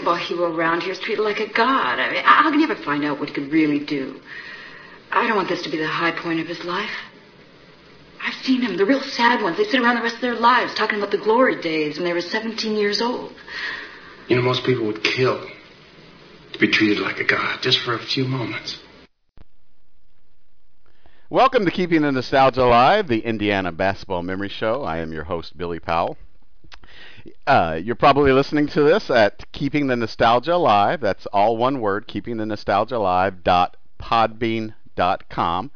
basketball hero around here is treated like a god. I mean, how can you ever find out what he could really do? I don't want this to be the high point of his life. I've seen them, the real sad ones. They sit around the rest of their lives talking about the glory days when they were 17 years old. You know, most people would kill to be treated like a god just for a few moments. Welcome to Keeping the Nostalgia Alive, the Indiana Basketball Memory Show. I am your host, Billy Powell. Uh, you're probably listening to this at Keeping the Nostalgia Alive. That's all one word, Keeping the Nostalgia Alive dot podbean.com.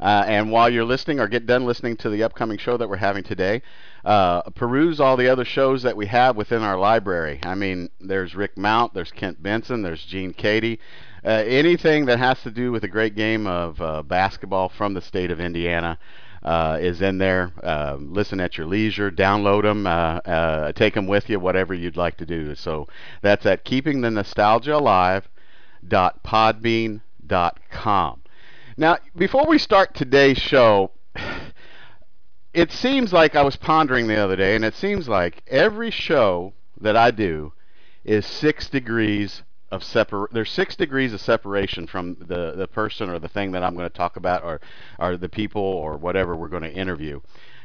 Uh, and while you're listening or get done listening to the upcoming show that we're having today, uh, peruse all the other shows that we have within our library. I mean, there's Rick Mount, there's Kent Benson, there's Gene Keady. Uh, anything that has to do with a great game of uh, basketball from the state of Indiana uh, is in there. Uh, listen at your leisure, download them, uh, uh, take them with you, whatever you'd like to do. So that's at keepingthenostalgiaalive.podbean.com. Now, before we start today's show, it seems like I was pondering the other day, and it seems like every show that I do is six degrees of separ. There's six degrees of separation from the the person or the thing that I'm going to talk about, or or the people or whatever we're going to interview.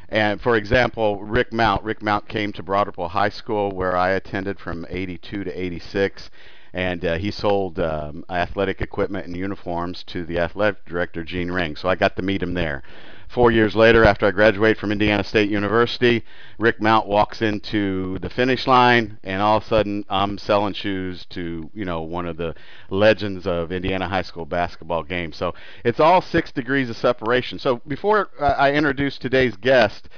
And for example, Rick Mount. Rick Mount came to Ripple High School, where I attended from '82 to '86 and uh, he sold um, athletic equipment and uniforms to the athletic director Gene Ring. So I got to meet him there. Four years later, after I graduate from Indiana State University, Rick Mount walks into the finish line, and all of a sudden, I'm selling shoes to you know one of the legends of Indiana high school basketball games. So it's all six degrees of separation. So before I introduce today's guest,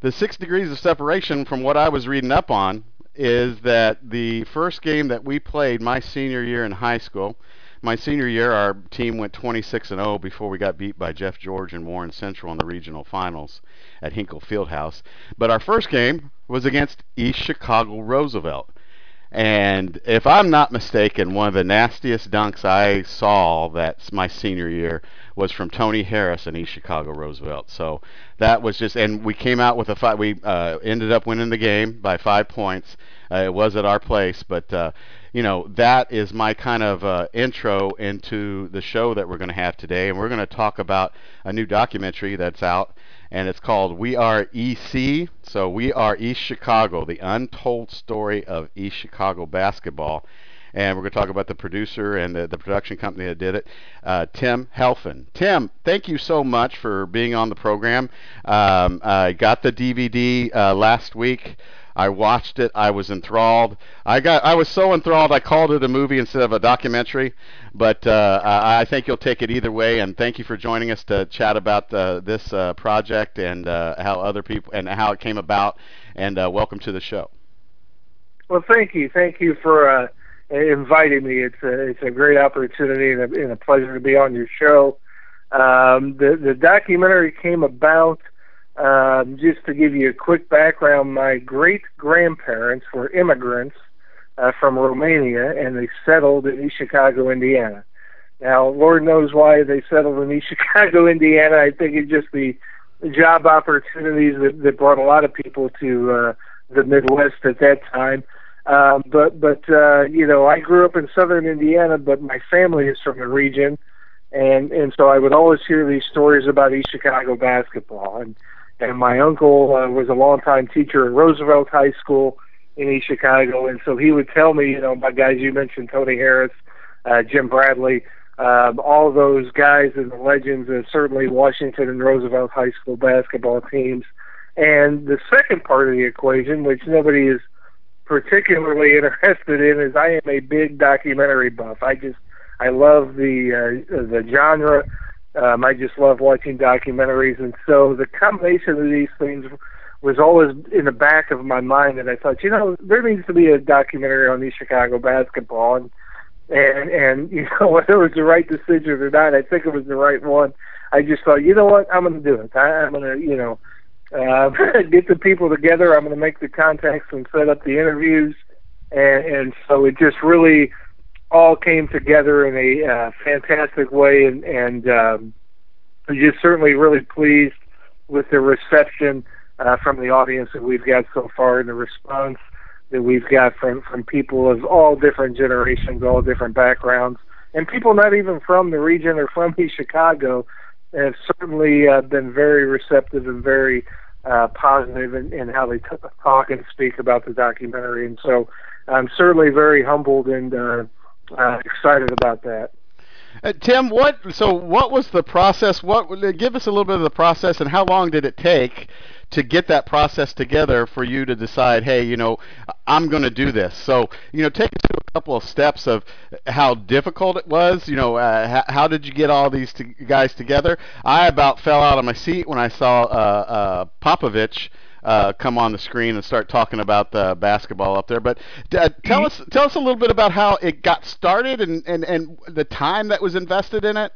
the six degrees of separation from what I was reading up on is that the first game that we played my senior year in high school, my senior year, our team went 26 and 0 before we got beat by Jeff George and Warren Central in the regional finals at Hinkle Fieldhouse. But our first game was against East Chicago Roosevelt. And if I'm not mistaken, one of the nastiest dunks I saw that my senior year was from Tony Harris in East Chicago Roosevelt. So that was just, and we came out with a five. We uh, ended up winning the game by five points. Uh, it was at our place, but uh, you know that is my kind of uh, intro into the show that we're going to have today, and we're going to talk about a new documentary that's out and it's called We Are EC. So We Are East Chicago, the untold story of East Chicago basketball. And we're going to talk about the producer and the, the production company that did it, uh, Tim Helfand. Tim, thank you so much for being on the program. Um, I got the DVD uh, last week. I watched it. I was enthralled. I got. I was so enthralled. I called it a movie instead of a documentary. But uh, I think you'll take it either way. And thank you for joining us to chat about uh, this uh, project and uh, how other people and how it came about. And uh, welcome to the show. Well, thank you. Thank you for uh, inviting me. It's a it's a great opportunity and a, and a pleasure to be on your show. Um, the the documentary came about um, just to give you a quick background, my great grandparents were immigrants uh, from Romania, and they settled in East Chicago, Indiana. Now, Lord knows why they settled in East Chicago, Indiana. I think it's just the, job opportunities that, that brought a lot of people to uh, the Midwest at that time. Um, but but uh, you know, I grew up in Southern Indiana, but my family is from the region, and and so I would always hear these stories about East Chicago basketball and and my uncle uh, was a longtime teacher at Roosevelt High School in East Chicago, and so he would tell me, you know, my guys you mentioned, Tony Harris, uh, Jim Bradley, um, all those guys and the legends, and certainly Washington and Roosevelt High School basketball teams. And the second part of the equation, which nobody is particularly interested in, is I am a big documentary buff. I just I love the uh, the genre. Um, I just love watching documentaries, and so the combination of these things was always in the back of my mind. And I thought, you know, there needs to be a documentary on East Chicago basketball, and and and you know whether it was the right decision or not, I think it was the right one. I just thought, you know what, I'm going to do it. I, I'm going to, you know, uh, get the people together. I'm going to make the contacts and set up the interviews, and and so it just really all came together in a uh, fantastic way, and, and um, just certainly really pleased with the reception uh, from the audience that we've got so far and the response that we've got from from people of all different generations, all different backgrounds, and people not even from the region or from East Chicago have certainly uh, been very receptive and very uh, positive in, in how they t- talk and speak about the documentary. And so I'm certainly very humbled and uh, uh, excited about that. Uh, Tim, what? So, what was the process? What? Give us a little bit of the process, and how long did it take to get that process together for you to decide, hey, you know, I'm going to do this. So, you know, take us through a couple of steps of how difficult it was. You know, uh, how, how, did you get all these guys together? I about fell out of my seat when I saw uh, uh, Popovich. Uh, come on the screen and start talking about the basketball up there. But uh, tell us tell us a little bit about how it got started and, and, and the time that was invested in it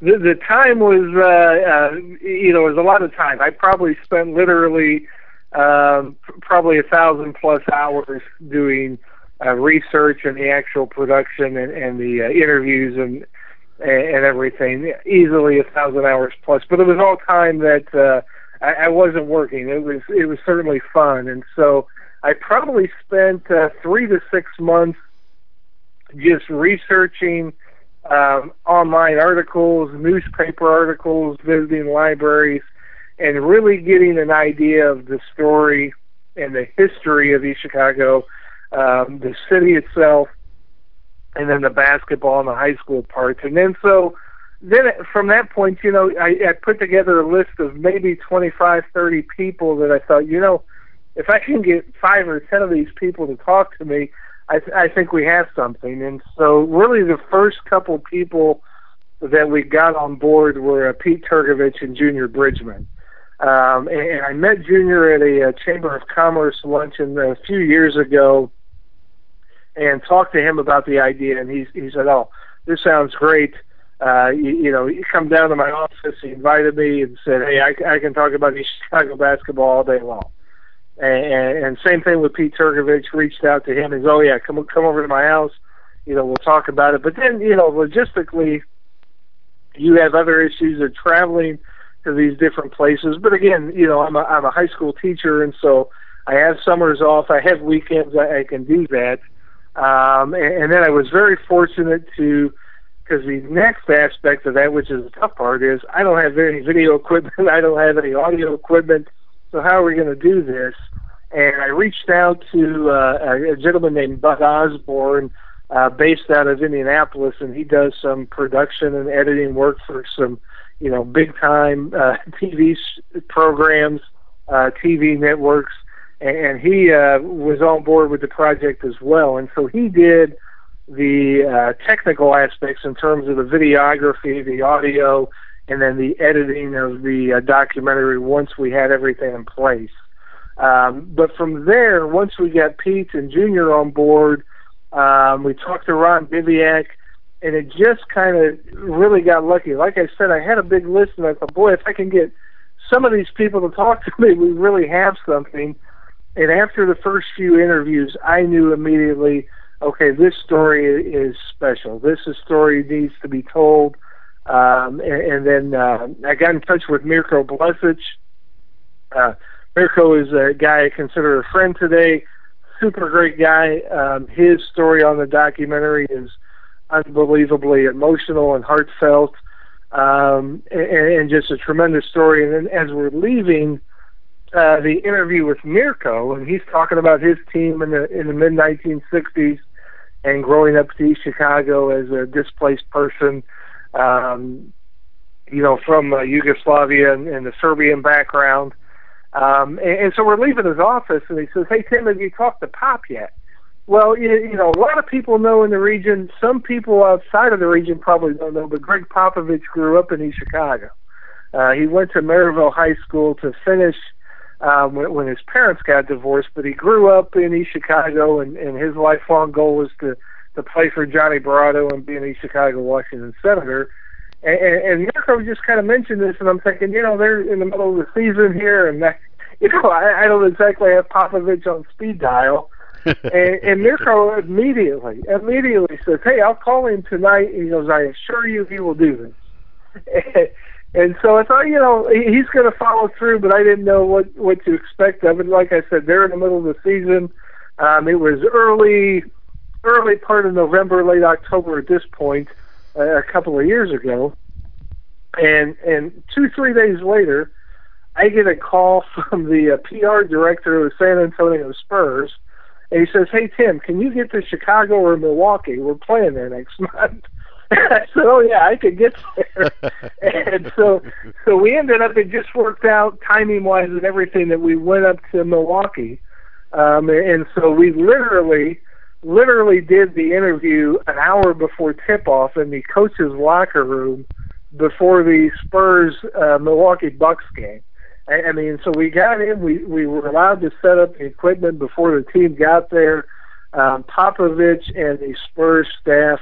the the time was uh, uh, you know was a lot of time. I probably spent literally um, probably a thousand plus hours doing uh, research and the actual production and, and the uh, interviews and and everything. Easily a thousand hours plus, but it was all time that uh, I, I wasn't working. It was it was certainly fun, and so I probably spent uh, three to six months just researching um, online articles, newspaper articles, visiting libraries, and really getting an idea of the story and the history of East Chicago, um, the city itself, and then the basketball and the high school parts. And then so then from that point, you know, I, I put together a list of maybe 25, 30 people that I thought, you know, if I can get five or ten of these people to talk to me, I, th- I think we have something. And so, really, the first couple people that we got on board were uh, Pete Trgovich and Junior Bridgeman. Um, and, and I met Junior at a, a Chamber of Commerce luncheon a few years ago, and talked to him about the idea. And he he said, "Oh, this sounds great." Uh, you, you know, he come down to my office. He invited me and said, "Hey, I, I can talk about East Chicago basketball all day long." And, and same thing with Pete Trgovich. Reached out to him and said, "Oh yeah, come come over to my house. You know, we'll talk about it." But then, you know, logistically, you have other issues of traveling to these different places. But again, you know, I'm a I'm a high school teacher, and so I have summers off. I have weekends. I, I can do that. Um, and, and then I was very fortunate to because the next aspect of that, which is the tough part, is I don't have any video equipment. I don't have any audio equipment so how are we going to do this? And I reached out to uh, a gentleman named Bud Osborne, uh, based out of Indianapolis, and he does some production and editing work for some, you know, big time uh, TV programs, uh, TV networks, and, and he uh, was on board with the project as well. And so he did the uh, technical aspects in terms of the videography, the audio, and then the editing of the uh, documentary once we had everything in place. Um, but from there, once we got Pete and Junior on board, um, we talked to Ron Diviak, and it just kind of really got lucky. Like I said, I had a big list, and I thought, boy, if I can get some of these people to talk to me, we really have something. And after the first few interviews, I knew immediately, okay, this story is special. This story needs to be told um, and, and then uh, I got in touch with Mirko Blesic. Uh, Mirko is a guy I consider a friend today. Super great guy. Um, his story on the documentary is unbelievably emotional and heartfelt, um, and, and just a tremendous story. And then as we're leaving uh, the interview with Mirko, and he's talking about his team in the in the mid 1960s and growing up to East Chicago as a displaced person um, you know, from uh, Yugoslavia and, and the Serbian background. Um, and, and so we're leaving his office, and he says, "Hey Tim, have you talked to Pop yet?" Well, you, you know, a lot of people know in the region. Some people outside of the region probably don't know, but Gregg Popovich grew up in East Chicago. Uh, he went to Merrillville High School to finish um, when, when his parents got divorced, but he grew up in East Chicago, and, and his lifelong goal was to to play for Johnny Baratto and be an East Chicago Washington Senator. And, and, and Mirko just kind of mentioned this, and I'm thinking, you know, they're in the middle of the season here, and that, you know, I, I don't exactly have Popovich on speed dial. and, and Mirko immediately, immediately says, "Hey, I'll call him tonight." And he goes, "I assure you, he will do this." and so I thought, you know, he's going to follow through, but I didn't know what what to expect of it. Like I said, they're in the middle of the season. Um, it was early, early part of November, late October at this point, uh, a couple of years ago, and and two three days later, I get a call from the uh, PR director of the San Antonio Spurs, and he says, "Hey Tim, can you get to Chicago or Milwaukee? We're playing there next month." I said, "Oh yeah, I could get there." and so, so we ended up. It just worked out timing wise and everything that we went up to Milwaukee, um, and so we literally, literally did the interview an hour before tip off in the coach's locker room before the Spurs uh, Milwaukee Bucks game. I, I mean, so we got in. We we were allowed to set up the equipment before the team got there. Um, Popovich and the Spurs staff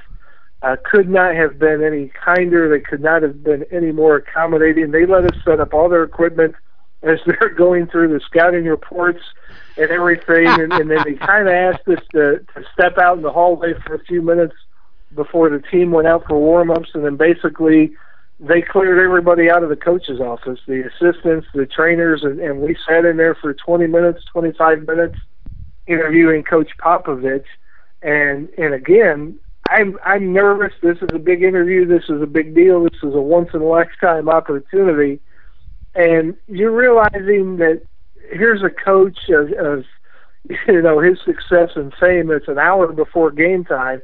uh, could not have been any kinder. They could not have been any more accommodating. They let us set up all their equipment as they're going through the scouting reports and everything, and, and then they kind of asked us to, to step out in the hallway for a few minutes before the team went out for warm-ups, and then basically they cleared everybody out of the coach's office, the assistants, the trainers, and, and we sat in there for 20 minutes, 25 minutes, interviewing Coach Popovich. And and again, I'm I'm nervous. This is a big interview. This is a big deal. This is a once in a lifetime opportunity, and you're realizing that here's a coach of, of you know his success and fame. It's an hour before game time,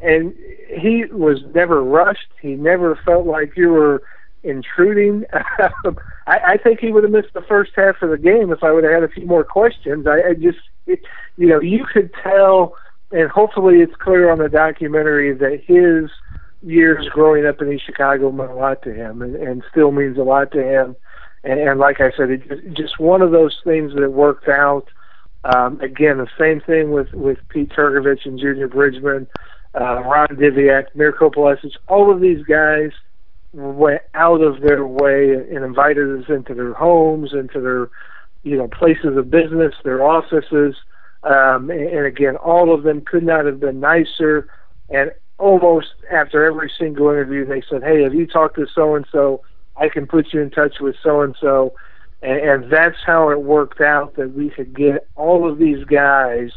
and he was never rushed. He never felt like you were intruding. I, I think he would have missed the first half of the game if I would have had a few more questions. I, I just, it, you know, you could tell and hopefully it's clear on the documentary that his years growing up in East Chicago meant a lot to him and, and still means a lot to him. And, and like I said, it just one of those things that worked out. Um, again, the same thing with with Pete Trgovich and Junior Bridgeman, uh, Ron Diviak, Mirko Blesic. All of these guys went out of their way and invited us into their homes, into their you know places of business, their offices um, and again, all of them could not have been nicer. And almost after every single interview, they said, "Hey, have you talked to so and so? I can put you in touch with so and so." And that's how it worked out that we could get all of these guys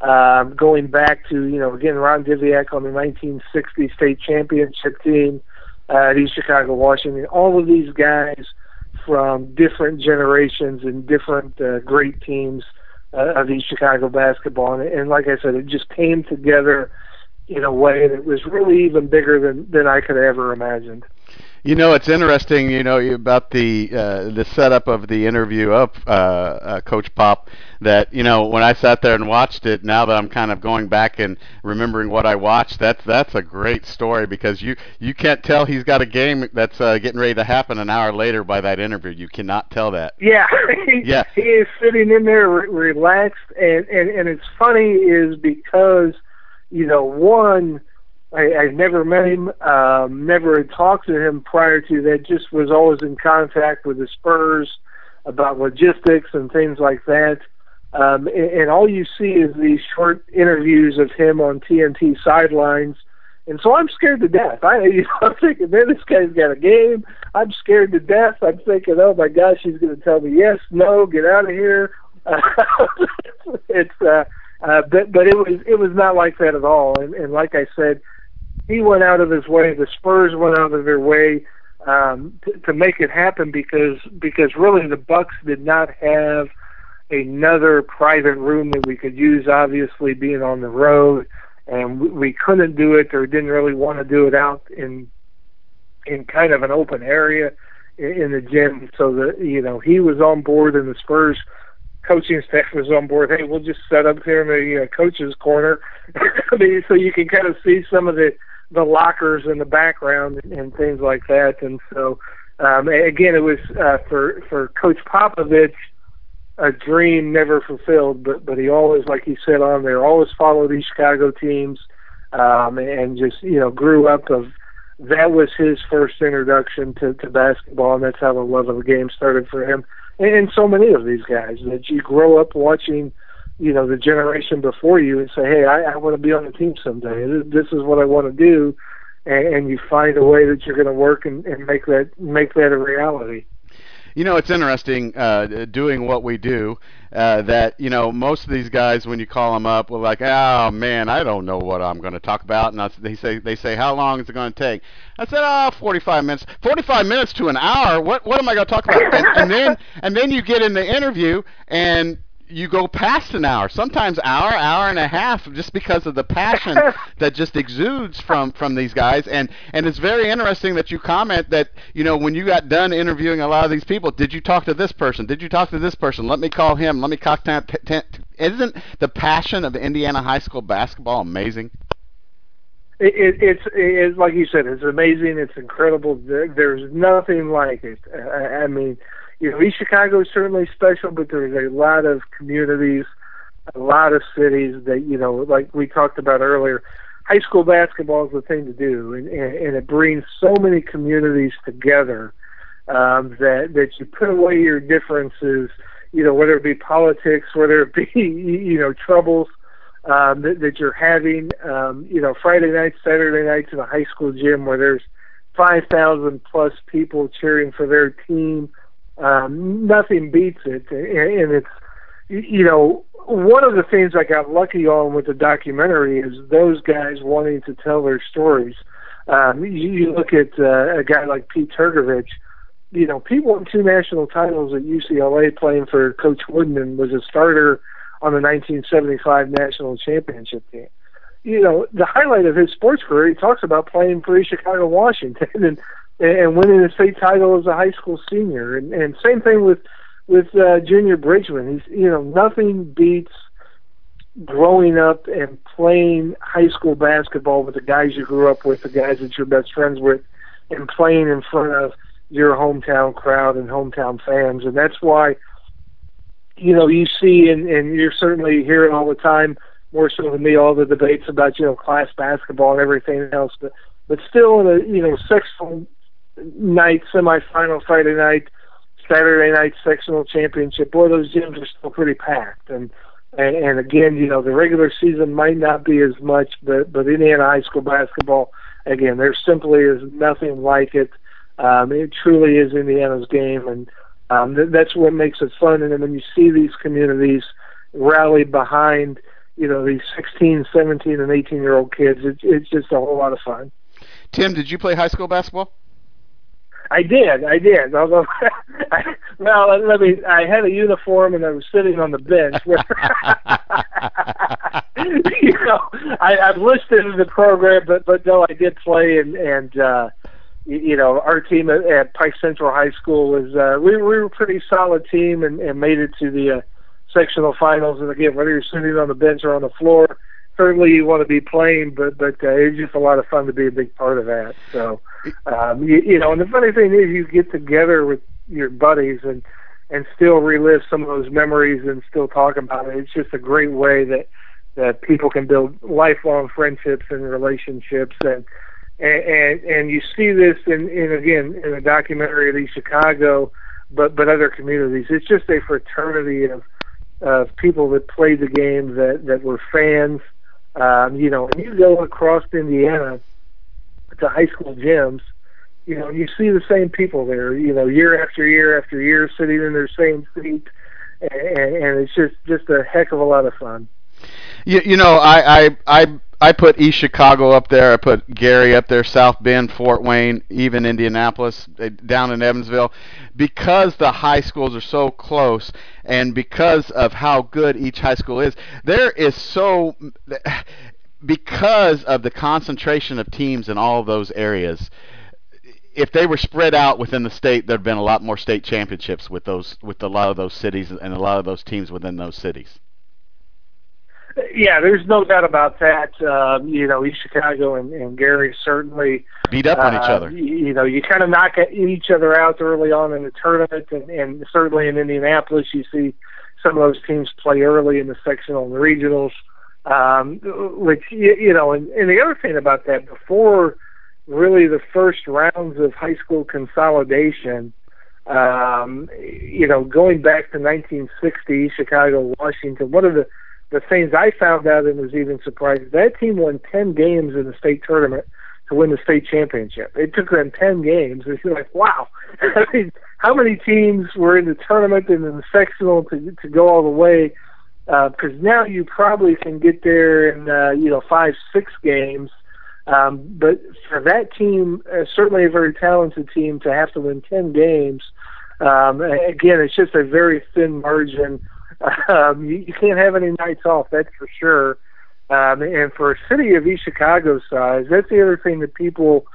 um, going back to, you know, again, Ron Diviak on the 1960 state championship team uh, at East Chicago, Washington. All of these guys from different generations and different uh, great teams uh, of East Chicago basketball. And, and like I said, it just came together in a way that was really even bigger than than I could have ever imagined. You know, it's interesting. You know about the uh, the setup of the interview of uh, uh, Coach Pop. That you know, when I sat there and watched it, now that I'm kind of going back and remembering what I watched, that's that's a great story because you you can't tell he's got a game that's uh, getting ready to happen an hour later by that interview. You cannot tell that. Yeah, yeah. He is sitting in there re- relaxed, and and and it's funny is because you know one I, I never met him, um, never had talked to him prior to that. Just was always in contact with the Spurs about logistics and things like that. Um, and, and all you see is these short interviews of him on TNT sidelines. And so I'm scared to death. I, you know, I'm thinking, man, this guy's got a game. I'm scared to death. I'm thinking, oh my gosh, he's going to tell me yes, no, get out of here. Uh, it's, uh, uh, but but it was it was not like that at all. And, and like I said, he went out of his way. The Spurs went out of their way um, to, to make it happen because because really the Bucks did not have another private room that we could use. Obviously, being on the road, and we, we couldn't do it or didn't really want to do it out in in kind of an open area in, in the gym. So that you know he was on board, and the Spurs coaching staff was on board. Hey, we'll just set up here in the uh, coach's corner, I mean, so you can kind of see some of the the lockers in the background and, and things like that. And so, um, again, it was uh, for for Coach Popovich a dream never fulfilled, but but he always, like he said on there, always followed these Chicago teams, um, and just you know grew up of that was his first introduction to, to basketball, and that's how the love of the game started for him. And, so many of these guys that you grow up watching you know the generation before you and say, hey, I, I want to be on the team someday. This is what I want to do. and, and you find a way that you're going to work and, and make that make that a reality. You know, it's interesting uh, doing what we do. Uh, that you know, most of these guys, when you call them up, will like, "Oh man, I don't know what I'm going to talk about." And I, they say, "They say, how long is it going to take?" I said, "Oh, 45 minutes. 45 minutes to an hour. What what am I going to talk about?" and, and then and then you get in the interview, and you go past an hour, sometimes hour, hour and a half, just because of the passion that just exudes from from these guys. And and it's very interesting that you comment that you know when you got done interviewing a lot of these people, did you talk to this person? Did you talk to this person? Let me call him. Let me contact. T- t- isn't the passion of Indiana high school basketball amazing? It, it, it's it's like you said, it's amazing. It's incredible. There, there's nothing like it. I, I mean you know, East Chicago is certainly special, but there's a lot of communities, a lot of cities that, you know, like we talked about earlier, high school basketball is the thing to do, and, and, and it brings so many communities together um, that that you put away your differences, you know, whether it be politics, whether it be you know troubles um, that, that you're having, um, you know, Friday nights, Saturday nights in a high school gym where there's five thousand plus people cheering for their team um, nothing beats it, and it's you know one of the things I got lucky on with the documentary is those guys wanting to tell their stories. Um, you, you look at uh, a guy like Pete Trgovich. You know, Pete won two national titles at UCLA playing for Coach Wooden and was a starter on the 1975 national championship team. You know, the highlight of his sports career, he talks about playing for Chicago, Washington, and and winning a state title as a high school senior. And, and same thing with with uh, Junior Bridgeman. He's you know nothing beats growing up and playing high school basketball with the guys you grew up with, the guys that you're best friends with, and playing in front of your hometown crowd and hometown fans. And that's why you know you see and, and you're certainly hearing all the time more so than me all the debates about you know class basketball and everything else but but still in a you know sectional night, semifinal Friday night, Saturday night sectional championship. Boy, those gyms are still pretty packed. And and, and again, you know, the regular season might not be as much, but but Indiana high school basketball, again, there simply is nothing like it. Um, it truly is Indiana's game, and um, th- that's what makes it fun. And then when you see these communities rally behind, you know, these 16, 17, and 18 year old kids, it, it's just a whole lot of fun. Tim, did you play high school basketball? I did, I did. Although, I, well, let me. I had a uniform and I was sitting on the bench. Where, you know, I, I've listed in the program, but but no, I did play, and and uh, you, know, our team at, at Pike Central High School was uh, we, we were a pretty solid team and, and made it to the uh, sectional finals. And again, whether you're sitting on the bench or on the floor, certainly you want to be playing, but but uh, it's just a lot of fun to be a big part of that. So, um, you, you know, and the funny thing is, you get together with your buddies and and still relive some of those memories and still talk about it. It's just a great way that that people can build lifelong friendships and relationships and. And, and and you see this in, in again in a documentary of East Chicago, but but other communities. It's just a fraternity of of people that played the game that that were fans um, you know, when you go across Indiana to high school gyms, you know, you see the same people there, you know, year after year after year sitting in their same seat, and, and it's just just a heck of a lot of fun. You, you know, I, I I I put East Chicago up there. I put Gary up there, South Bend, Fort Wayne, even Indianapolis, eh, down in Evansville, because the high schools are so close, and because of how good each high school is. There is so because of the concentration of teams in all of those areas. If they were spread out within the state, there'd been a lot more state championships with those with a lot of those cities and a lot of those teams within those cities. Yeah, there's no doubt about that. Um, you know, East Chicago and, and Gary certainly beat up on uh, each other. You, you know, you kind of knock each other out early on in the tournament, and, and certainly in Indianapolis, you see some of those teams play early in the sectional and the regionals. Um, which you, you know, and, and the other thing about that, before really the first rounds of high school consolidation, um, you know, going back to 1960, Chicago, Washington, one of the the things I found out and was even surprised, that team won 10 games in the state tournament to win the state championship. It took them ten games. And you're like, wow. I mean, how many teams were in the tournament and in the sectional to to go all the way? Because uh, now you probably can get there in uh, you know five, six games. Um, but for that team, uh, certainly a very talented team, to have to win ten games, um, again, it's just a very thin margin. Um, you, you can't have any nights off, that's for sure. Um, and for a city of East Chicago size, that's the other thing that people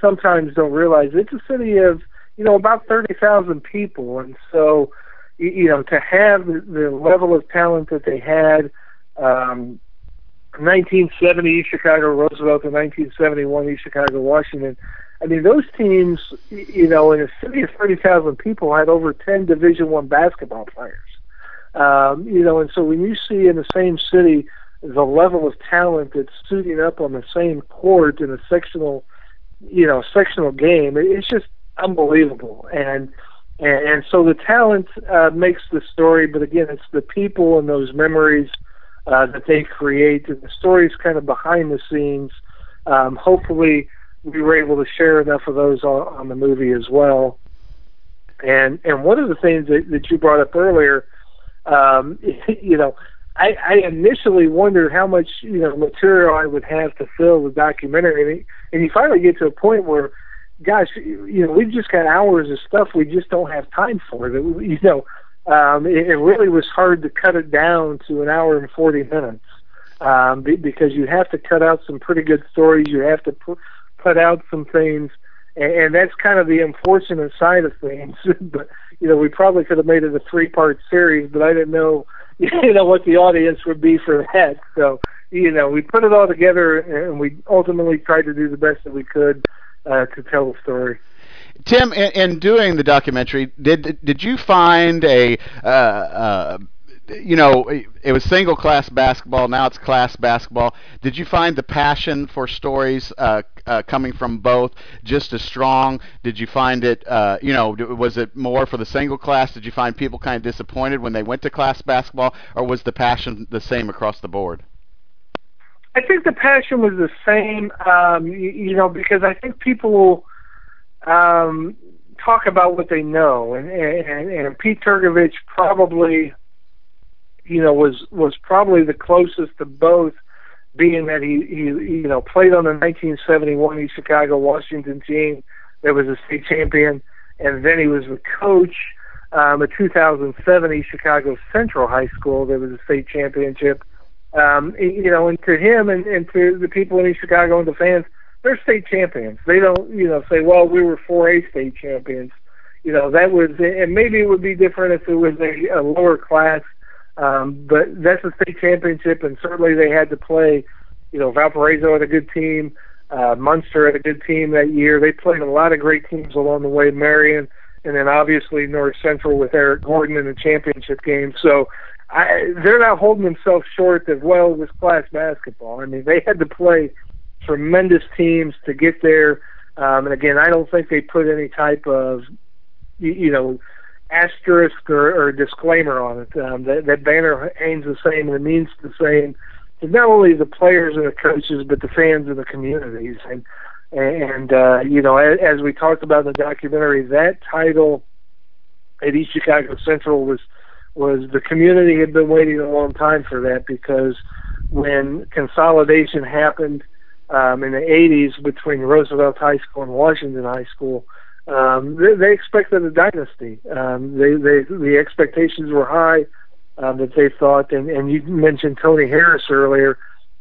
sometimes don't realize. It's a city of you know about thirty thousand people, and so you know to have the, the level of talent that they had. Um, 1970 East Chicago Roosevelt and 1971 East Chicago Washington. I mean, those teams, you know, in a city of 30,000 people, had over 10 Division One basketball players. Um, you know, and so when you see in the same city the level of talent that's suiting up on the same court in a sectional, you know, sectional game, it's just unbelievable. And and, so the talent uh, makes the story, but again, it's the people and those memories uh, that they create, and the stories kind of behind the scenes. Um, hopefully, we were able to share enough of those on, on the movie as well. And and one of the things that, that you brought up earlier, um, you know, I, I initially wondered how much you know material I would have to fill the documentary, and, it, and you finally get to a point where, gosh, you know, we've just got hours of stuff we just don't have time for. That you know, um, it, it really was hard to cut it down to an hour and forty minutes um, because you have to cut out some pretty good stories. You have to put put out some things, and, and that's kind of the unfortunate side of things. but you know, we probably could have made it a three part series, but I didn't know you know what the audience would be for that. So you know, we put it all together, and we ultimately tried to do the best that we could uh, to tell the story. Tim, in, in, doing the documentary, did did you find a uh, uh, you know, it was single class basketball. Now it's class basketball. Did you find the passion for stories uh, uh, coming from both just as strong? Did you find it, uh, you know, was it more for the single class? Did you find people kind of disappointed when they went to class basketball, or was the passion the same across the board? I think the passion was the same, um, you, you know, because I think people um, talk about what they know, and, and, and Pete Trgovich probably you know, was was probably the closest to both, being that he he you know played on the 1971 Chicago Washington team that was a state champion, and then he was the coach um, at 2007 East Chicago Central High School that was a state championship. Um, you know, and to him and, and to the people in East Chicago and the fans, they're state champions. They don't, you know, say, well, we were 4A state champions. You know, that was, and maybe it would be different if it was a, a lower class um, but that's a state championship, and certainly they had to play. You know, Valparaiso had a good team. Uh, Munster had a good team that year. They played a lot of great teams along the way. Marion, and then obviously North Central with Eric Gordon in the championship game. So I, they're not holding themselves short as well with class basketball. I mean, they had to play tremendous teams to get there. Um, and again, I don't think they put any type of, you, you know, asterisk or, or disclaimer on it. Um, that, that banner hangs the same and it means the same to not only the players and the coaches, but the fans and the communities. And and uh, you know, as, as we talked about in the documentary, that title at East Chicago Central was was the community had been waiting a long time for that because when consolidation happened um, in the 80s between Roosevelt High School and Washington High School, um, they, they expected a dynasty. Um, they, they, the expectations were high um, that they thought, and, and you mentioned Tony Harris earlier.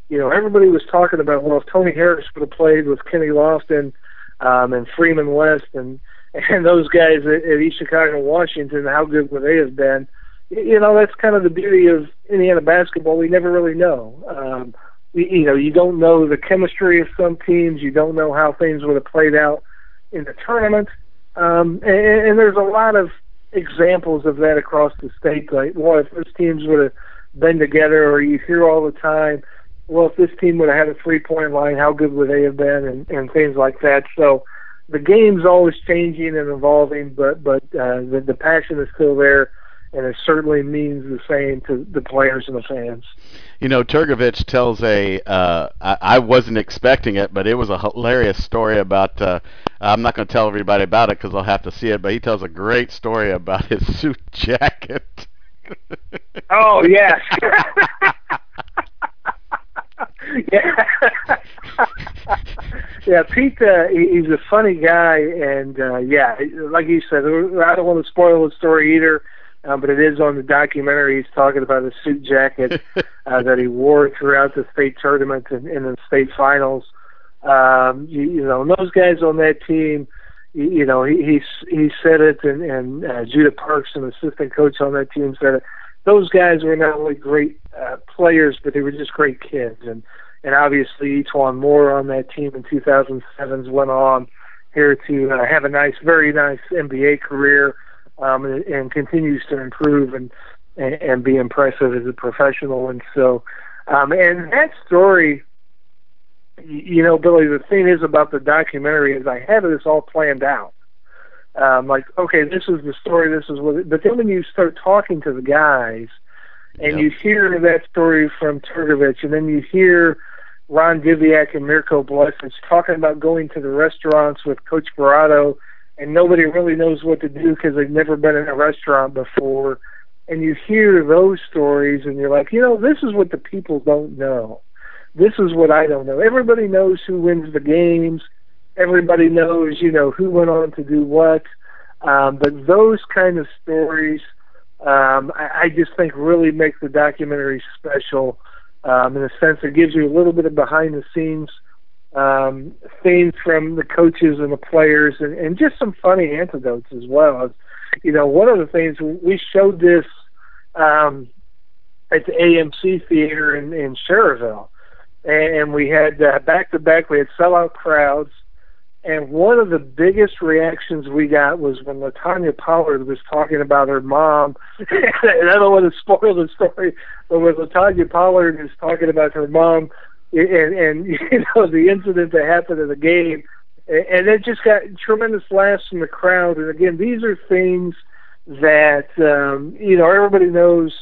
You know, everybody was talking about, well, if Tony Harris would have played with Kenny Lofton um, and Freeman West and and those guys at, at East Chicago, and Washington, how good would they have been? You know, that's kind of the beauty of Indiana basketball. We never really know. Um, you, you know, you don't know the chemistry of some teams. You don't know how things would have played out in the tournament. Um, and, and there's a lot of examples of that across the state. Like, well, if those teams would have been together, or you hear all the time, well, if this team would have had a three-point line, how good would they have been, and, and things like that. So the game's always changing and evolving, but but uh, the, the passion is still there. And it certainly means the same to the players and the fans. You know, Trgovich tells a. Uh, I, I wasn't expecting it, but it was a hilarious story about. Uh, I'm not going to tell everybody about it because they'll have to see it. But he tells a great story about his suit jacket. oh yes. yeah, yeah. Pete, uh, he's a funny guy, and uh, yeah, like you said, I don't want to spoil the story either. Um, but it is on the documentary. He's talking about the suit jacket uh, that he wore throughout the state tournament and in the state finals. Um, you, you know, and those guys on that team, you, you know, he he he said it, and, and uh, Judah Parks, an assistant coach on that team, said it those guys were not only great uh, players, but they were just great kids. And and obviously, E'Twaun Moore on that team in 2007 went on here to uh, have a nice, very nice NBA career, um, and, and continues to improve and, and and be impressive as a professional. And so, um, and that story, you know, Billy. The thing is about the documentary is I had this all planned out um, like, okay, this is the story, this is what. It, but then when you start talking to the guys, and yep. you hear that story from Trgovich, and then you hear Ron Diviak and Mirko Blesic talking about going to the restaurants with Coach Baratto, and nobody really knows what to do because they've never been in a restaurant before. And you hear those stories, and you're like, you know, this is what the people don't know. This is what I don't know. Everybody knows who wins the games everybody knows, you know, who went on to do what. Um, but those kind of stories, um, I, I just think really make the documentary special um, in a sense it gives you a little bit of behind the scenes um, things from the coaches and the players and, and just some funny anecdotes as well. You know, one of the things we showed this um, at the AMC Theater in, in Schererville, and we had back to back, we had sellout crowds and one of the biggest reactions we got was when LaTaunya Pollard was talking about her mom. and I don't want to spoil the story, but when LaTaunya Pollard is talking about her mom and, and you know the incident that happened in the game, and it just got tremendous laughs from the crowd. And again, these are things that um, you know everybody knows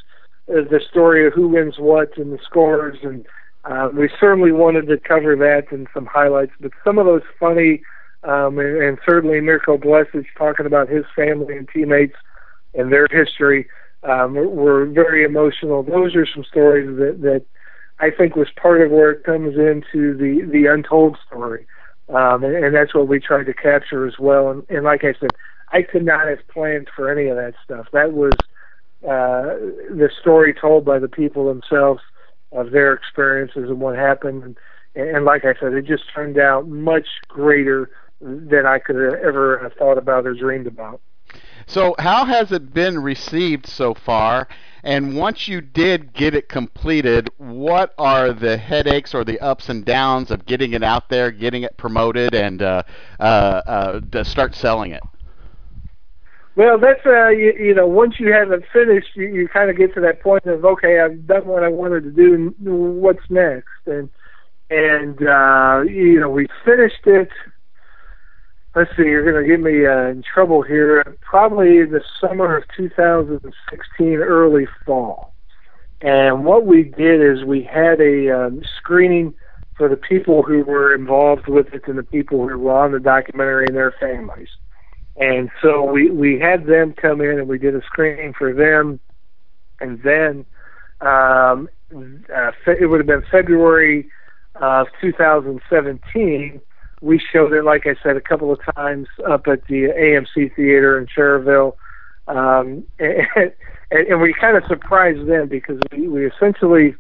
uh, the story of who wins what and the scores and uh, we certainly wanted to cover that and some highlights, but some of those funny, um, and, and certainly Mirko Blesic talking about his family and teammates and their history um, were very emotional. Those are some stories that, that I think was part of where it comes into the, the untold story. Um, and, and that's what we tried to capture as well. And, and like I said, I could not have planned for any of that stuff. That was uh, the story told by the people themselves of their experiences and what happened. And, and like I said, it just turned out much greater than I could have ever have thought about or dreamed about. So, how has it been received so far? And once you did get it completed, what are the headaches or the ups and downs of getting it out there, getting it promoted, and uh, uh, uh, to start selling it? Well, that's uh, you, you know, once you have it finished, you, you kind of get to that point of okay, I've done what I wanted to do. What's next? And and uh, you know, we finished it. Let's see, you're going to get me uh, in trouble here. Probably the summer of 2016, early fall. And what we did is we had a um, screening for the people who were involved with it and the people who were on the documentary and their families. And so we, we had them come in and we did a screening for them. And then um, uh, it would have been February of 2017. We showed it, like I said, a couple of times up at the AMC Theater in Schererville. Um, and, and we kind of surprised them because we, we essentially,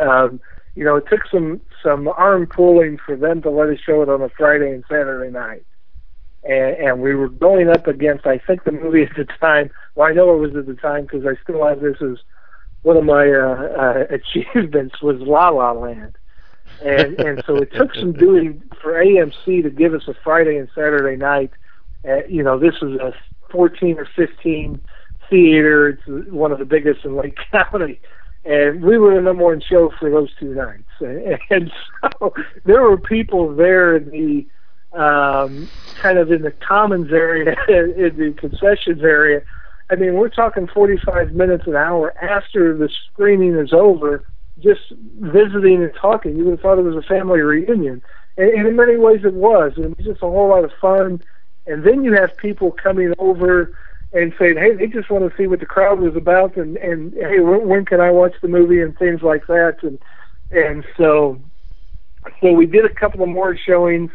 um, you know, it took some some arm pulling for them to let us show it on a Friday and Saturday night and, and we were going up against I think the movie at the time. Well, I know it was at the time because I still have this as one of my uh, uh, achievements was La La Land, and and so it took some doing for AMC to give us a Friday and Saturday night. Uh, you know, this was a 14 or 15 theater. It's one of the biggest in Lake County. And we were the number one show for those two nights. And, and so there were people there in the um, kind of in the commons area, in the concessions area, I mean, we're talking 45 minutes an hour after the screening is over, just visiting and talking. You would have thought it was a family reunion, and, and in many ways it was. It was just a whole lot of fun. And then you have people coming over and saying, "Hey, they just want to see what the crowd was about," and and hey, when, when can I watch the movie and things like that. And and so so we did a couple of more showings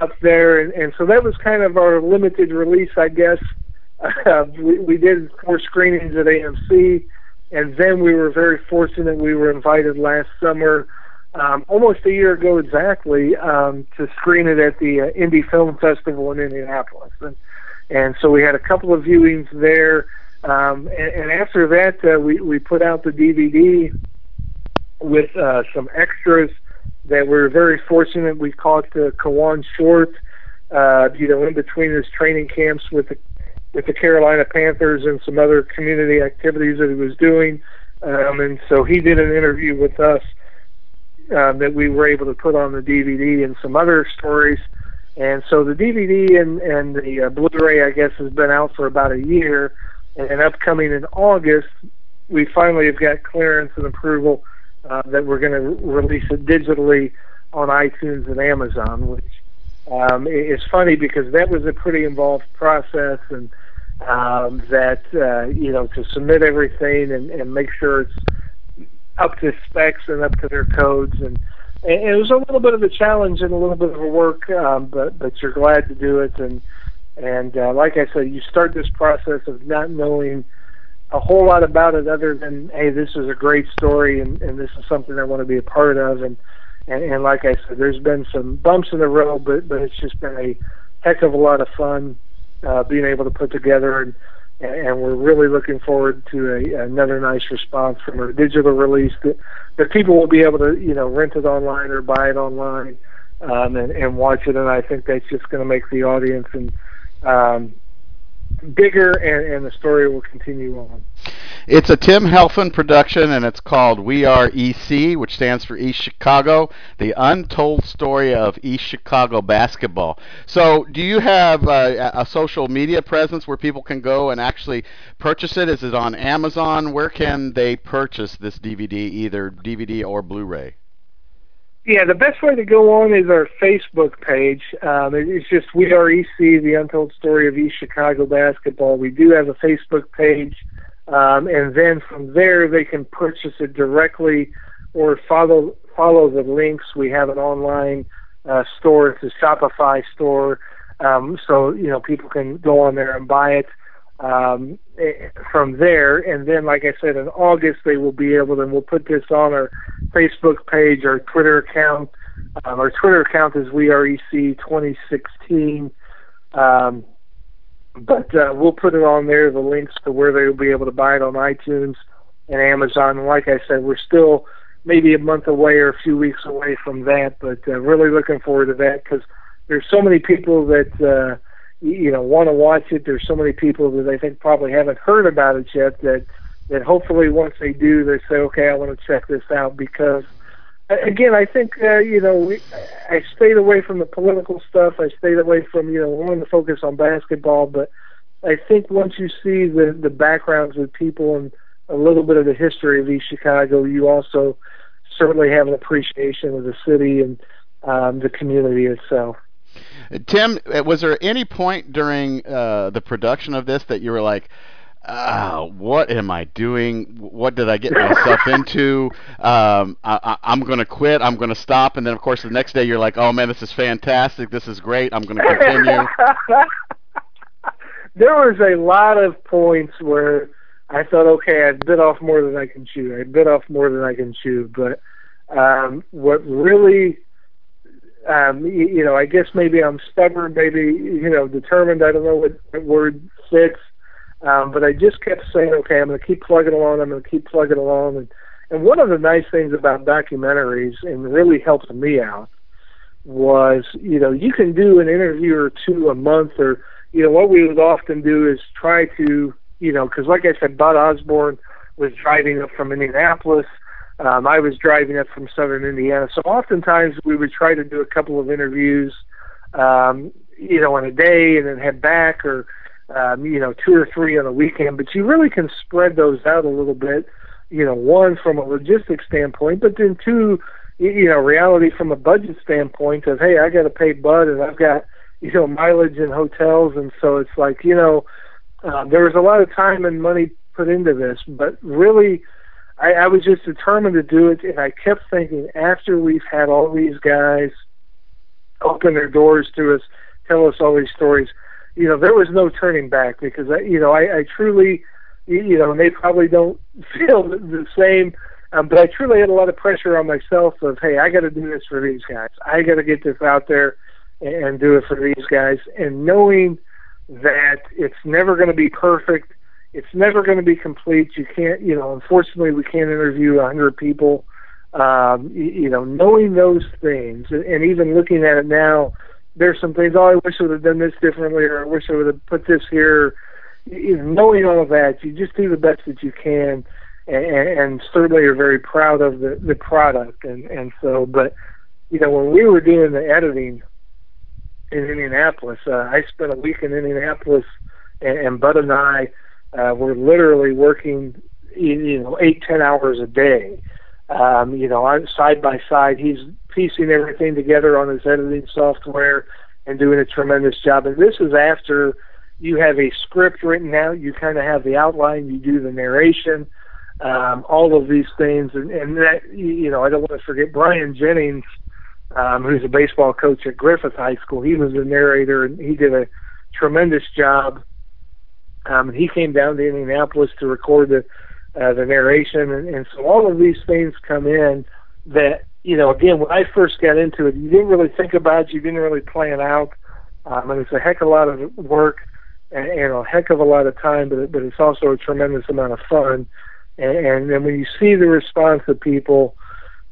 up there, and, and so that was kind of our limited release, I guess. Uh, we, we did four screenings at AMC, and then we were very fortunate. We were invited last summer, um, almost a year ago exactly, um, to screen it at the uh, Indie Film Festival in Indianapolis, and and so we had a couple of viewings there. Um, and, and after that, uh, we we put out the DVD with uh, some extras that we're very fortunate. We caught uh, Kawann Short, uh, you know, in between his training camps with the with the Carolina Panthers and some other community activities that he was doing. Um, and so he did an interview with us um, that we were able to put on the DVD and some other stories. And so the DVD and, and the uh, Blu-ray, I guess, has been out for about a year. And, upcoming in August, we finally have got clearance and approval uh, that we're going to release it digitally on iTunes and Amazon, which um, is funny because that was a pretty involved process, and um, that uh, you know to submit everything and, and make sure it's up to specs and up to their codes, and, and it was a little bit of a challenge and a little bit of a work, um, but but you're glad to do it, and and uh, like I said, you start this process of not knowing a whole lot about it other than hey this is a great story and, and this is something I want to be a part of and, and and like I said there's been some bumps in the road but but it's just been a heck of a lot of fun uh, being able to put together. And and we're really looking forward to a, another nice response from our digital release that that people will be able to you know rent it online or buy it online um, and, and watch it. And I think that's just going to make the audience and um, bigger, and, and the story will continue on. It's a Tim Helfand production, and it's called We Are EC, which stands for East Chicago, the untold story of East Chicago basketball. So, do you have uh, a social media presence where people can go and actually purchase it? Is it on Amazon? Where can they purchase this DVD, either DVD or Blu-ray? Yeah, the best way to go on is our Facebook page. Um, it's just We Are EC, the untold story of East Chicago basketball. We do have a Facebook page, um, and then from there they can purchase it directly or follow follow the links. We have an online uh, store. It's a Shopify store, um, so you know people can go on there and buy it um, eh, from there. And then, like I said, in August they will be able, and we'll put this on our Facebook page, our Twitter account. Um, our Twitter account is WeAreEC 2016. Um, but uh, we'll put it on there, the links to where they will be able to buy it on iTunes and Amazon. And like I said, we're still maybe a month away or a few weeks away from that, but uh, really looking forward to that because there's so many people that uh, you know want to watch it. There's so many people that I think probably haven't heard about it yet that that hopefully once they do, they say, okay, I want to check this out because again, I think uh, you know we, I stayed away from the political stuff. I stayed away from you know wanting to focus on basketball, but I think once you see the the backgrounds of people and a little bit of the history of East Chicago, you also certainly have an appreciation of the city and um, the community itself. Tim, was there any point during uh, the production of this that you were like, oh, what am I doing? What did I get myself into? Um, I, am going to quit. I'm going to stop. And then, of course, the next day you're like, oh, man, this is fantastic. This is great. I'm going to continue. there was a lot of points where I thought, okay, I bit off more than I can chew. I bit off more than I can chew. But um, what really um, you, you know, I guess maybe I'm stubborn, maybe you know, determined. I don't know what, what word fits, um, but I just kept saying, okay, I'm going to keep plugging along. I'm going to keep plugging along. And and one of the nice things about documentaries, and really helped me out, was you know you can do an interview or two a month, or you know what we would often do is try to you know because like I said, Bud Osborne was driving up from Indianapolis um, I was driving up from southern Indiana, so oftentimes we would try to do a couple of interviews, um, you know, in a day, and then head back, or um, you know, two or three on a weekend, but you really can spread those out a little bit. You know, one from a logistics standpoint, but then two, you know, reality from a budget standpoint of hey, I got to pay Bud, and I've got you know mileage and hotels, and so it's like you know, uh, there was a lot of time and money put into this, but really. I, I was just determined to do it, and I kept thinking after we've had all these guys open their doors to us, tell us all these stories, you know, there was no turning back because, I, you know, I, I truly, you know, and they probably don't feel the same, um, but I truly had a lot of pressure on myself of, hey, I got to do this for these guys. I got to get this out there and, and do it for these guys. And knowing that it's never going to be perfect, it's never going to be complete. You can't, you know, unfortunately, we can't interview a hundred people. Um, you, you know, knowing those things and, and even looking at it now there's some things. Oh, I wish I would have done this differently, or I wish I would have put this here. You know, knowing all of that, you just do the best that you can, and, and certainly are very proud of the the product. And and so, but you know, when we were doing the editing in Indianapolis, uh, I spent a week in Indianapolis, and, and Bud and I uh, were literally working, you know, eight ten hours a day. Um, you know, I'm side by side, he's piecing everything together on his editing software and doing a tremendous job. And this is after you have a script written out, you kind of have the outline, you do the narration, um, all of these things, and, and that you know, I don't want to forget Brian Jennings, um, who's a baseball coach at Griffith High School. He was the narrator, and he did a tremendous job. Um, he came down to Indianapolis to record the uh, the narration, and, and so all of these things come in that you know, again, when I first got into it, you didn't really think about it, you didn't really plan out, um, and it's a heck of a lot of work and, and a heck of a lot of time, but but it's also a tremendous amount of fun. And, and then when you see the response of people,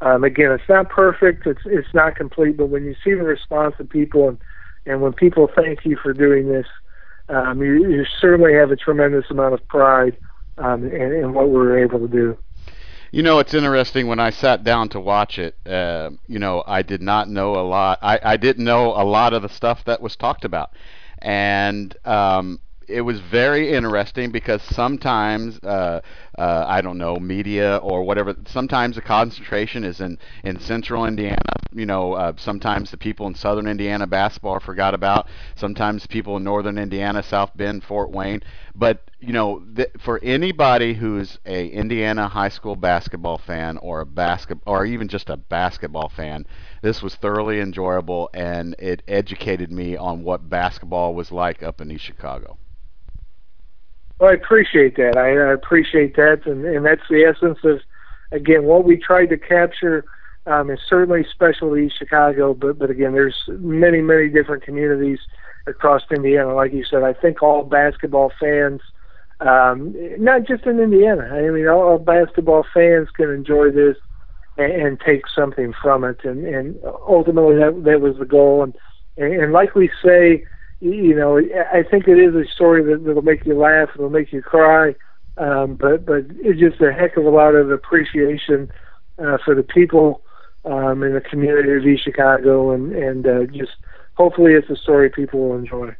um, again, it's not perfect, it's it's not complete, but when you see the response of people and and when people thank you for doing this, um, you, you certainly have a tremendous amount of pride um, in, in what we were able to do. You know, it's interesting when I sat down to watch it. Uh, you know, I did not know a lot. I, I didn't know a lot of the stuff that was talked about, and um, it was very interesting because sometimes uh, uh, I don't know media or whatever. Sometimes the concentration is in in central Indiana. You know, uh, sometimes the people in southern Indiana basketball forgot about. Sometimes people in northern Indiana, South Bend, Fort Wayne. But you know, th- for anybody who's a Indiana high school basketball fan or a basket or even just a basketball fan, this was thoroughly enjoyable and it educated me on what basketball was like up in East Chicago. Well, I appreciate that. I, I appreciate that, and, and that's the essence of, again, what we tried to capture um, is certainly special to East Chicago, but but again, there's many many different communities across Indiana. Like you said, I think all basketball fans, um, not just in Indiana. I mean, all, all basketball fans can enjoy this and, and take something from it, and and ultimately that that was the goal. And and, and like we say you know, I think it is a story that, that'll make you laugh, it'll make you cry, um, but but it's just a heck of a lot of appreciation uh, for the people um, in the community of East Chicago, and and uh, just hopefully it's a story people will enjoy.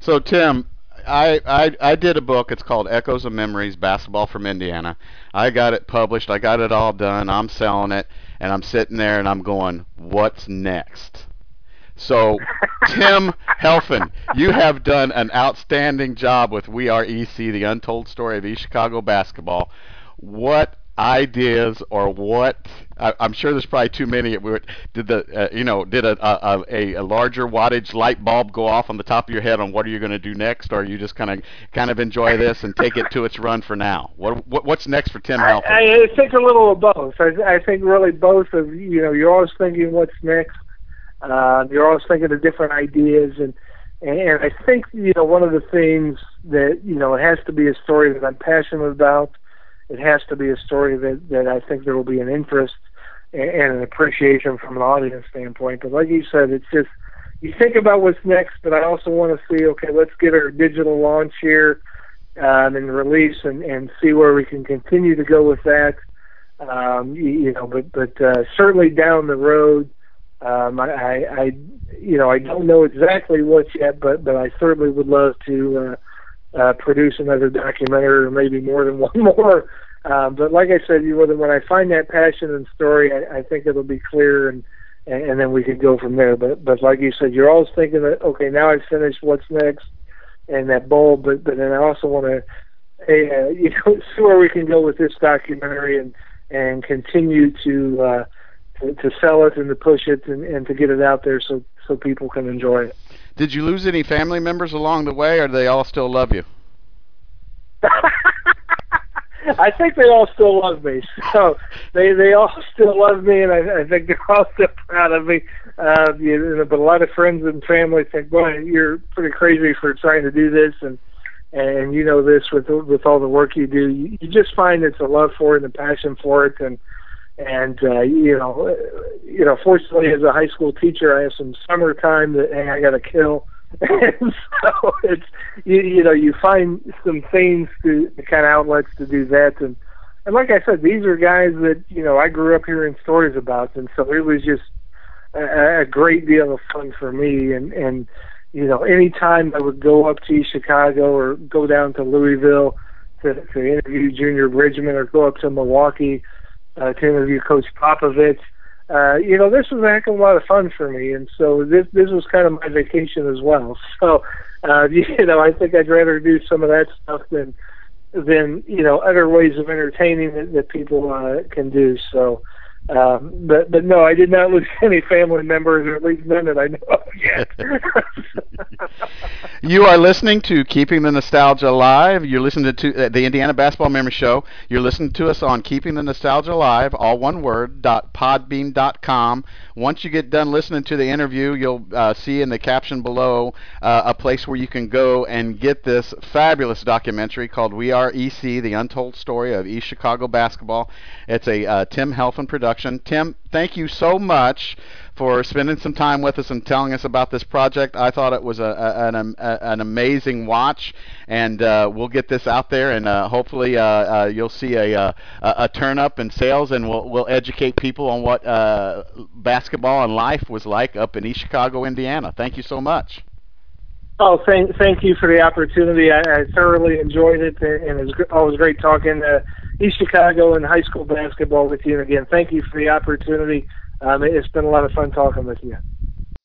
So Tim, I, I I did a book. It's called Echoes of Memories: Basketball from Indiana. I got it published. I got it all done. I'm selling it, and I'm sitting there and I'm going, "What's next?" So, Tim Helfand, you have done an outstanding job with We Are EC, the untold story of East Chicago basketball. What ideas or what? I, am sure there's probably too many. Did the uh, you know did a, a a larger wattage light bulb go off on the top of your head on what are you going to do next, or you just kind of kind of enjoy this and take it to its run for now? What, what what's next for Tim Helfand? I, I think a little of both. I, I think really both of you know you're always thinking what's next uh, you're always thinking of different ideas, and and I think you know one of the things that you know it has to be a story that I'm passionate about. It has to be a story that that I think there will be an interest and, an appreciation from an audience standpoint. But like you said, it's just you think about what's next, but I also want to see okay, let's get our digital launch here um, and release and and see where we can continue to go with that. Um, you, you know, but but uh, certainly down the road um, I, I, I, you know, I don't know exactly what yet, but but I certainly would love to uh, uh, produce another documentary or maybe more than one more. Um, but like I said, you know, when I find that passion and story, I, I think it'll be clear and, and and then we can go from there. But but like you said, you're always thinking that okay, now I've finished. What's next? And that bowl, but but then I also want to, uh, you know, see where we can go with this documentary and and continue to uh, to, to sell it and to push it and, and to get it out there so so people can enjoy it. Did you lose any family members along the way, or do they all still love you? I think they all still love me. So they they all still love me, and I, I think they're all still proud of me. Uh, you know, but a lot of friends and family think, "Boy, you're pretty crazy for trying to do this," and and you know this with with all the work you do. You, you just find it's a love for it and a passion for it, and and uh, you know, you know, fortunately, as a high school teacher, I have some summertime that hey, I got to kill. And so it's you, you know you find some things to kind of outlets to do that. And and like I said these are guys that you know I grew up hearing stories about. And so it was just a, a great deal of fun for me. And and you know anytime I would go up to Chicago or go down to Louisville to, to interview Junior Bridgeman or go up to Milwaukee uh, to interview Coach Popovich uh, you know, this was a heck of a lot of fun for me, and so this this was kind of my vacation as well. So, uh, you know, I think I'd rather do some of that stuff than than you know other ways of entertaining that, that people uh, can do. So, um, but but no, I did not lose any family members, or at least none that I know of yet. you are listening to Keeping the Nostalgia Alive. You're listening to uh, the Indiana Basketball Memory Show. You're listening to us on Keeping the Nostalgia Alive, all one word, dot podbean.com. Once you get done listening to the interview, you'll uh, see in the caption below uh, a place where you can go and get this fabulous documentary called We Are EC: The Untold Story of East Chicago Basketball. It's a uh, Tim Helfand production Tim, thank you so much for spending some time with us and telling us about this project. I thought it was a, a, an, a an, amazing watch, and uh, we'll get this out there, and uh, hopefully uh, uh you'll see a, uh, a, a turn up in sales, and we'll we'll educate people on what uh, basketball and life was like up in East Chicago, Indiana. Thank you so much. Oh, thank thank you for the opportunity. I, I thoroughly enjoyed it, and it was always great talking to East Chicago and high school basketball with you. And again, thank you for the opportunity. Um, it's been a lot of fun talking with you.